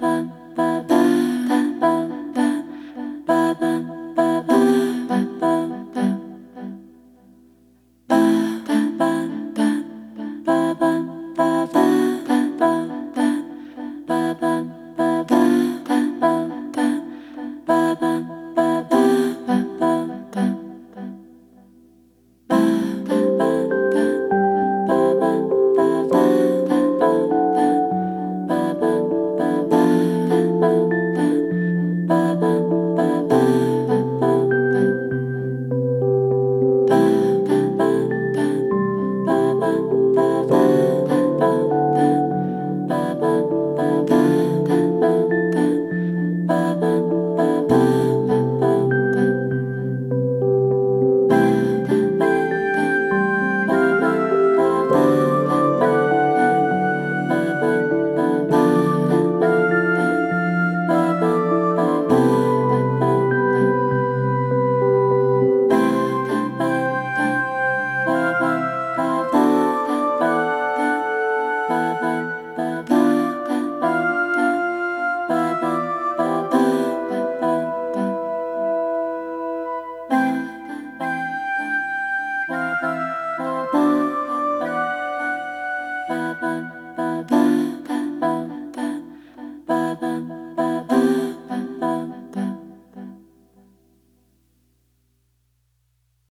Bye.